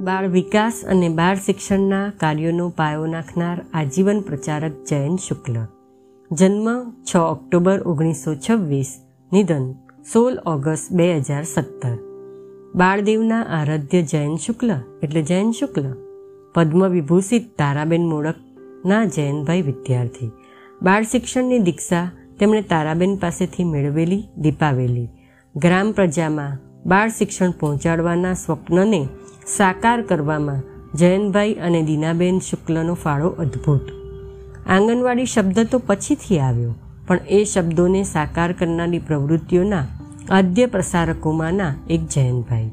બાળ વિકાસ અને બાળ શિક્ષણના કાર્યોનો પાયો નાખનાર આજીવન પ્રચારક જયંત શુક્લ. જન્મ છ ઓક્ટોબર ઓગણીસો છવ્વીસ, નિધન સોળ ઓગસ્ટ બે હજાર સત્તર. બાળદેવના આરાધ્ય જયંત શુક્લ એટલે જયંત શુક્લ. પદ્મ વિભૂષિત તારાબેન મોડકના જયંતભાઈ વિદ્યાર્થી. બાળ શિક્ષણની દીક્ષા તેમણે તારાબેન પાસેથી મેળવેલી, દીપાવેલી. ગ્રામ પ્રજામાં બાળ શિક્ષણ પહોંચાડવાના સ્વપ્નને સાકાર કરવામાં જયંતભાઈ અને દીનાબેન શુક્લનો ફાળો અદ્ભુત. આંગણવાડી શબ્દ તો પછીથી આવ્યો, પણ એ શબ્દોને સાકાર કરનારી પ્રવૃત્તિઓના આદ્ય પ્રસારકોમાંના એક જયંતભાઈ.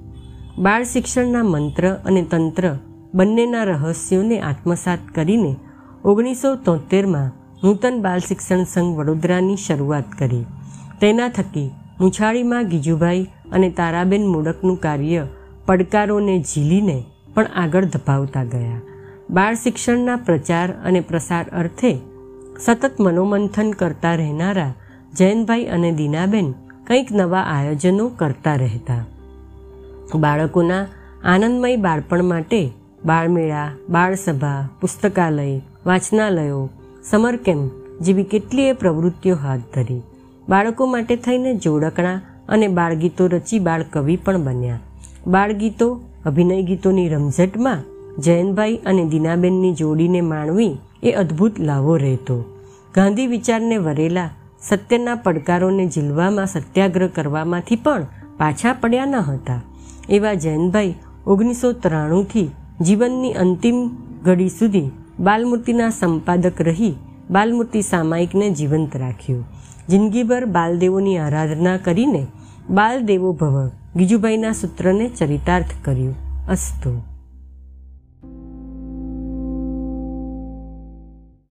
બાળ શિક્ષણના મંત્ર અને તંત્ર બંનેના રહસ્યોને આત્મસાત કરીને ઓગણીસો તોતેરમાં નૂતન બાળ શિક્ષણ સંઘ વડોદરાની શરૂઆત કરી. તેના થકી મુછાળીમાં ગીજુભાઈ અને તારાબેન મોડકનું કાર્ય પડકારોને ઝીલીને પણ આગળ ધપાવતા ગયા. બાળ શિક્ષણના પ્રચાર અને પ્રસાર અર્થે સતત મનોમંથન કરતા રહેનારા જયંતભાઈ અને દીનાબેન કંઈક નવા આયોજનો કરતા રહેતા. બાળકોના આનંદમય બાળપણ માટે બાળમેળા, બાળસભા, પુસ્તકાલય, વાંચનાલયો સમર કેમ્પ જેવી કેટલીય પ્રવૃત્તિઓ હાથ ધરી. બાળકો માટે થઈને જોડકણા અને બાળગીતો રચી બાળકવિ પણ બન્યા. બાળગીતો, અભિનય ગીતોની રમઝટમાં જયંતભાઈ અને દીનાબેનની જોડીને માણવી એ અદ્ભુત લાવો રહેતો. ગાંધી વિચારને વરેલા સત્યના પડકારોને ઝીલવામાં સત્યાગ્રહ કરવામાંથી પણ પાછા પડ્યા ન હતા. એવા જયંતભાઈ ઓગણીસો ત્રાણુંથી જીવનની અંતિમ ઘડી સુધી બાલમૂર્તિના સંપાદક રહી બાલમૂર્તિ સામાયિકને જીવંત રાખ્યું. જિંદગીભર બાલદેવોની આરાધના કરીને બાલદેવો ભવ ગીજુભાઈના સૂત્રને ચરિતાર્થ કર્યું અસ્તુ.